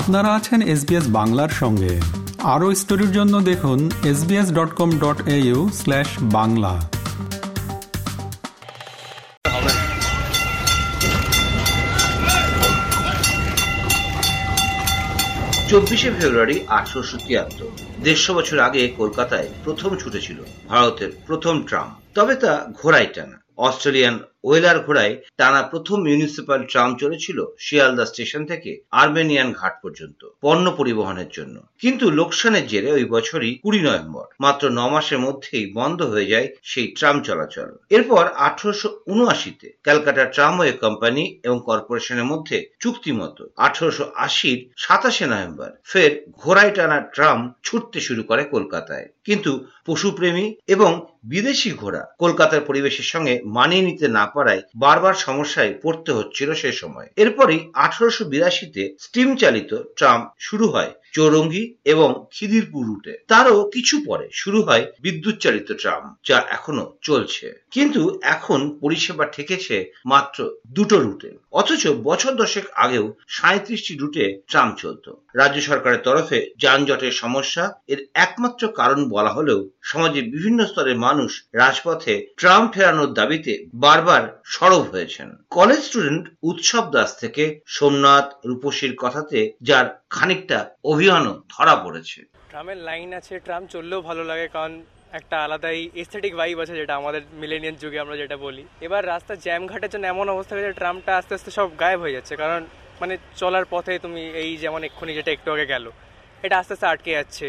আপনারা আছেন এসবিএস বাংলার সঙ্গে। আরও স্টোরির জন্য দেখুন SBS dot com dot AU slash Bangla. চব্বিশে ফেব্রুয়ারি আঠারোশো তিয়াত্তর দেড়শো বছর আগে কলকাতায় প্রথম ছুটেছিল ভারতের প্রথম ট্রাম। তবে তা ঘোড়ায় টানা। অস্ট্রেলিয়ান ওয়েলার ঘোড়ায় টানা প্রথম মিউনিসিপাল ট্রাম চলেছিল শিয়ালদা স্টেশন থেকে আর্মেনিয়ান ঘাট পর্যন্ত পণ্য পরিবহনের জন্য। কিন্তু লোকসানের জেরে ওই বছরই কুড়ি নভেম্বর, মাত্র ন মাসের মধ্যেই বন্ধ হয়ে যায় সেই ট্রাম চলাচল। এরপর আঠারোশো উনআশিতে ক্যালকাটা ট্রামওয়ে কোম্পানি এবং কর্পোরেশনের মধ্যে চুক্তি মতো আঠারোশো আশির সাতাশে নভেম্বর ফের ঘোড়ায় টানা ট্রাম ছুটতে শুরু করে কলকাতায়। কিন্তু পশুপ্রেমী এবং বিদেশি ঘোড়া কলকাতার পরিবেশের সঙ্গে মানিয়ে নিতে না পারায় বারবার সমস্যায় পড়তে হচ্ছিল সে সময়। এরপরই আঠারোশো বিরাশিতে স্টিম চালিত ট্রাম শুরু হয়। চৌরঙ্গি এবং খিদিরপুর রুটে। তারও কিছু পরে শুরু হয় বিদ্যুৎ চালিত ট্রাম, যা এখনও চলছে। কিন্তু এখন পরিষেবা ঠেকেছে মাত্র দুটো রুটে। অথচ বছর দশেক আগেও সাঁত্রিশটি রুটে ট্রাম চলত। রাজ্য সরকারের তরফে যানজটের সমস্যা এর একমাত্র কারণ বলা হলেও সমাজের বিভিন্ন স্তরের মানুষ রাজপথে ট্রাম ফেরানোর দাবিতে বারবার সরব হয়েছেন। কলেজ স্টুডেন্ট উৎসব দাস থেকে সোমনাথ রূপসীর কথাতে যার খানিকটা অভিয়ানও ধরা পড়েছে। ট্রামের লাইন আছে, ট্রাম চললেও ভালো লাগে, কারণ একটা আলাদাই এস্থেটিক ভাইব আছে যেটা আমাদের মিলেনিয়ান যুগে আমরা যেটা বলি। এবার রাস্তা জ্যাম ঘাটের জন্য এমন অবস্থা হয়েছে, ট্রামটা আস্তে আস্তে সব গায়েব হয়ে যাচ্ছে। কারণ মানে চলার পথে তুমি এই যেমন এক্ষুনি যেটা একটু আগে গেল, এটা আস্তে আস্তে আটকে যাচ্ছে।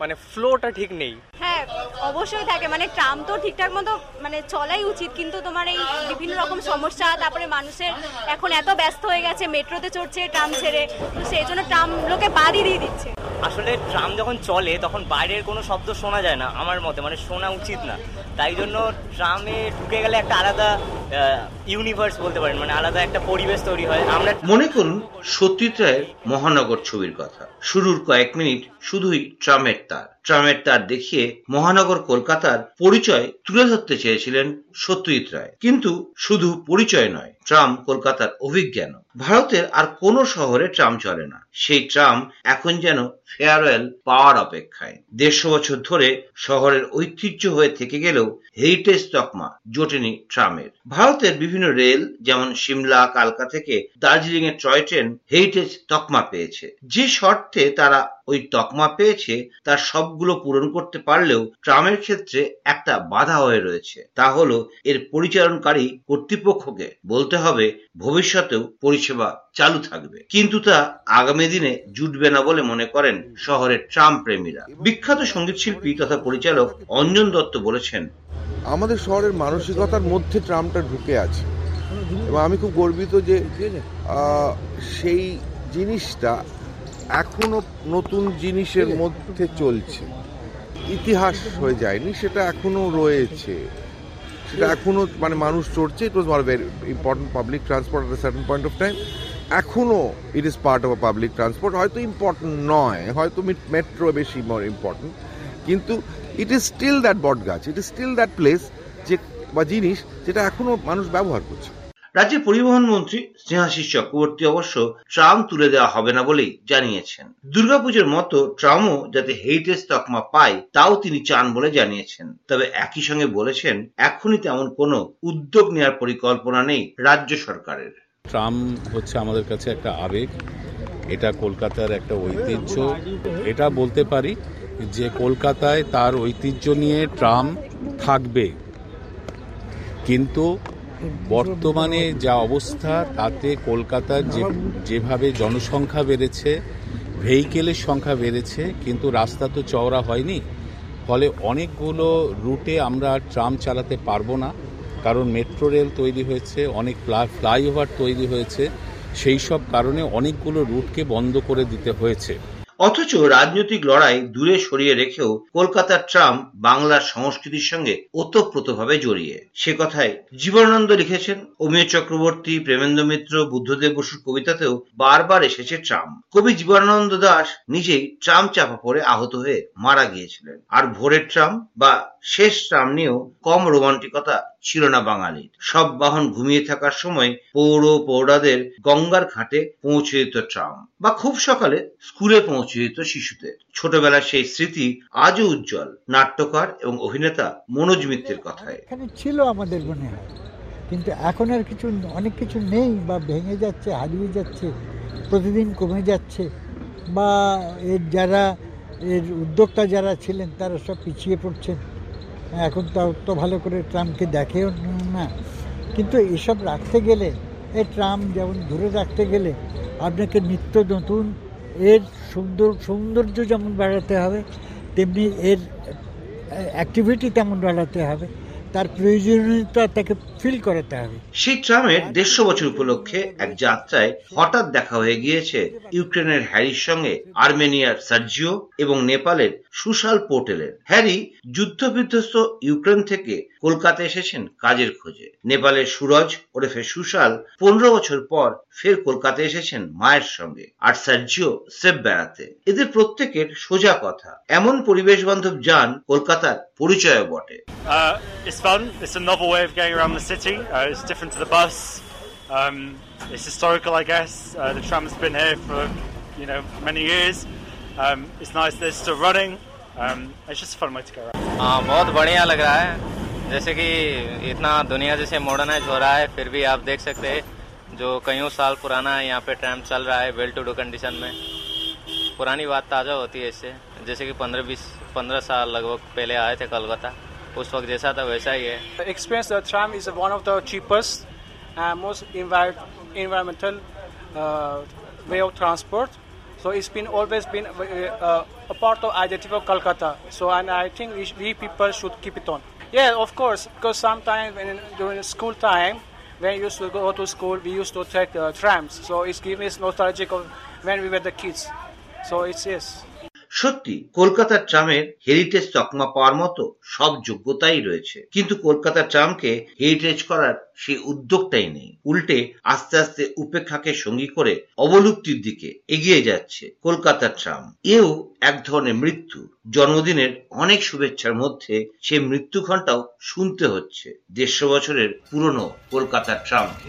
মানে ফ্লোটা ঠিক নেই। হ্যাঁ অবশ্যই থাকে। মানে ট্রাম তো ঠিকঠাক মতো মানে চলাই উচিত কিন্তু তোমার এই বিভিন্ন রকম সমস্যা তারপরে মানুষের এখন এত ব্যস্ত হয়ে গেছে মেট্রোতে চড়ছে ট্রাম ছেড়ে তো সেই জন্য ট্রাম লোকে বাদই দিয়ে দিচ্ছে। আসলে ট্রাম যখন চলে তখন বাইরের কোনো শব্দ শোনা যায় না আমার মতে। মানে শোনা উচিত না। তাই জন্য ট্রামে ঢুকে গেলে একটা আলাদা ইউনিভার্স বলতে পারেন মানে আলাদা একটা পরিবেশ তৈরি হয়। আমরা মনে করুন, সত্যজিৎ রায়ের মহানগর ছবির কথা। শুরুর কয়েক মিনিট শুধুই ট্রামের তার। ট্রামের তার দেখিয়ে মহানগর কলকাতার পরিচয় তুলে ধরতে চেয়েছিলেন সত্যজিৎ রায়। কিন্তু শুধু পরিচয় নয়, ট্রাম কলকাতার অভিজ্ঞান ভারতের আর কোন শহরে ট্রাম চলে না। সেই ট্রাম এখন যেন ফেয়ারওয়েল পাওয়ার অপেক্ষায়। দেড়শো বছর ধরে শহরের ঐতিহ্য হয়ে থেকে গেলেও হেরিটেজ তকমা জোটেনি ট্রামের ভারতের বিভিন্ন রেল, যেমন সিমলা, কালকা থেকে দার্জিলিং এর টয় ট্রেন হেরিটেজ তকমা পেয়েছে। যে শর্তে তারা ওই তকমা পেয়েছে, তার সবগুলো পূরণ করতে পারলেও ট্রামের ক্ষেত্রে একটা বাধা হয়ে রয়েছে। তা হলো, এর পরিচালনকারী কর্তৃপক্ষকে বলতে হবে, ভবিষ্যতেও পরিষেবা চালু থাকবে। কিন্তু তা আগামী দিনে জুটবে না বলে মনে করেন শহরের ট্রাম প্রেমীরা। বিখ্যাত সংগীত শিল্পী তথা পরিচালক অঞ্জন দত্ত বলেছেন, আমাদের শহরের মানসিকতার মধ্যে ট্রামটা ঢুকে আছে। এবং আমি খুব গর্বিত যে সেই জিনিসটা এখনও নতুন জিনিসের মধ্যে চলছে। ইতিহাস হয়ে যায়নি সেটা এখনও রয়েছে। সেটা এখনও মানে মানুষ চড়ছে it was not very important public transport at certain point of time এখনও it is part of public transport হয়তো ইম্পর্টেন্ট নয় হয়তো মেট্রো বেশি মোর ইম্পর্টেন্ট কিন্তু ইট ইজ স্টিল দ্যাট বট গাছ it is still that place যে বা জিনিস যেটা এখনও মানুষ ব্যবহার করছে। রাজ্যের পরিবহন মন্ত্রী স্নেহাশিস চক্রবর্তী অবশ্য ট্রাম তুলে দেওয়া হবে না বলেই জানিয়েছেন। দুর্গাপুজোর মতো ট্রামও যাতে হেরিটেজ তকমা পায়, তাও তিনি চান বলে জানিয়েছেন। তবে একই সঙ্গে বলেছেন, এখনই তেমন কোনো উদ্যোগ নেওয়ার পরিকল্পনা নেই রাজ্য সরকারের। ট্রাম হচ্ছে আমাদের কাছে একটা আবেগ, এটা কলকাতার একটা ঐতিহ্য। এটা বলতে পারি যে কলকাতায় তার ঐতিহ্য নিয়ে ট্রাম থাকবে। কিন্তু বর্তমানে যা অবস্থা, তাতে কলকাতার যে, যেভাবে জনসংখ্যা বেড়েছে, ভেহিকেলের সংখ্যা বেড়েছে, কিন্তু রাস্তা তো চওড়া হয়নি। ফলে অনেকগুলো রুটে আমরা ট্রাম চালাতে পারব না, কারণ মেট্রো রেল তৈরি হয়েছে, অনেক ফ্লাইওভার তৈরি হয়েছে, সেই সব কারণে অনেকগুলো রুটকে বন্ধ করে দিতে হয়েছে। অথচ রাজনৈতিক লড়াই দূরে সরিয়ে রেখেও কলকাতার ট্রাম বাংলার সংস্কৃতির সঙ্গে ওতপ্রোতভাবে জড়িয়ে। সে কথায় জীবনানন্দ লিখেছেন, অমিয় চক্রবর্তী, প্রেমেন্দ্র মিত্র, বুদ্ধদেব বসুর কবিতাতেও বারবার এসেছে ট্রাম কবি জীবনানন্দ দাস নিজেই ট্রাম চাপা পড়ে আহত হয়ে মারা গিয়েছিলেন। আর ভোরের ট্রাম বা শেষ ট্রাম নিয়েও কম রোমান্টিকতা ছিল না বাঙালির। সব বাহন ঘুমিয়ে থাকার সময় পৌর পৌরাদের গঙ্গার ঘাটে পৌঁছে দিত ট্রাম বা খুব সকালে স্কুলে পৌঁছে দিত শিশুদের। ছোটবেলার সেই স্মৃতি আজও উজ্জ্বল, নাট্যকার এবং অভিনেতা মনোজ মিত্রের কথায়। এখানে ছিল আমাদের মনে হয়, কিন্তু এখন আর কিছু, অনেক কিছু নেই বা ভেঙে যাচ্ছে, হারিয়ে যাচ্ছে, প্রতিদিন কমে যাচ্ছে বা এর যারা, এর উদ্যোক্তা যারা ছিলেন তারা সব পিছিয়ে পড়ছেন। এখন তাও তো ভালো করে ট্রাম্পকে দেখেও না। কিন্তু এসব রাখতে গেলে, এই ট্রাম্প যেমন ধরে রাখতে গেলে, আপনাকে নিত্য নতুন, এর সুন্দর, সৌন্দর্য যেমন বাড়াতে হবে, তেমনি এর অ্যাক্টিভিটি তেমন বাড়াতে হবে। তার প্রয়োজনীয়তা তাকে ফিল করাতে হবে। সেই ট্রামের দেড়শো বছর উপলক্ষে এক যাত্রায় হঠাৎ দেখা হয়ে গিয়েছে ইউক্রেনের হ্যারির সঙ্গে আর্মেনিয়ার সার্জিও এবং নেপালের সুশাল পোর্টেলের। হ্যারি যুদ্ধ বিধ্বস্ত ইউক্রেন থেকে কলকাতা এসেছেন কাজের খোঁজে। নেপালের সুরজ ওরফে সুশাল পনেরো বছর পর ফের কলকাতা এসেছেন মায়ের সঙ্গে আর সার্জিও সেব বেড়াতে। এদের প্রত্যেকের সোজা কথা এমন পরিবেশ বান্ধব যান কলকাতার পরিচয় বটে। Uh, fun. It's a novel way of getting around the city. Uh, it's different to the bus. Um, it's historical, I guess. Uh, the tram's been here for you know many years. Um, it's nice that it's still running. Um, it's just a fun way to get around. हाँ बहुत बढ़िया लग रहा है जैसे कि इतना दुनिया जैसे मॉडर्नाइज हो रहा है फिर भी आप देख सकते हैं जो कईयों साल पुराना है यहाँ पे ट्रैम चल रहा है वेल टू डू कंडीशन में पुरानी बात ताज़ा होती है इससे जैसे कि पंद्रह बीस पंद्रह साल लगभग पहले आए थे Kolkata उस वक्त जैसा था वैसा ही है The experience the tram is one of the cheapest and most envir- environmental uh, way of transport. So it's been always been uh, uh, a part of identity of Calcutta. So and I think we, sh- we people should keep it on. Yeah, of course, because sometimes when, during school time, when we used to go to school, we used to take uh, trams. So it's giving us nostalgic of when we were the kids. So it's yes. সত্যি, কলকাতার ট্রামের heritage তকমা পাওয়ার মতো সব যোগ্যতাই রয়েছে। কিন্তু কলকাতার ট্রামকে heritage করার সেই উদ্যোগটাই নেই। উল্টে আস্তে আস্তে উপেক্ষাকে সঙ্গী করে অবলুপ্তির দিকে এগিয়ে যাচ্ছে কলকাতার ট্রাম। এও এক ধরনের মৃত্যু। জন্মদিনের অনেক শুভেচ্ছার মধ্যে সে মৃত্যু ঘণ্টাও শুনতে হচ্ছে দেড়শো বছরের পুরনো কলকাতার ট্রামকে।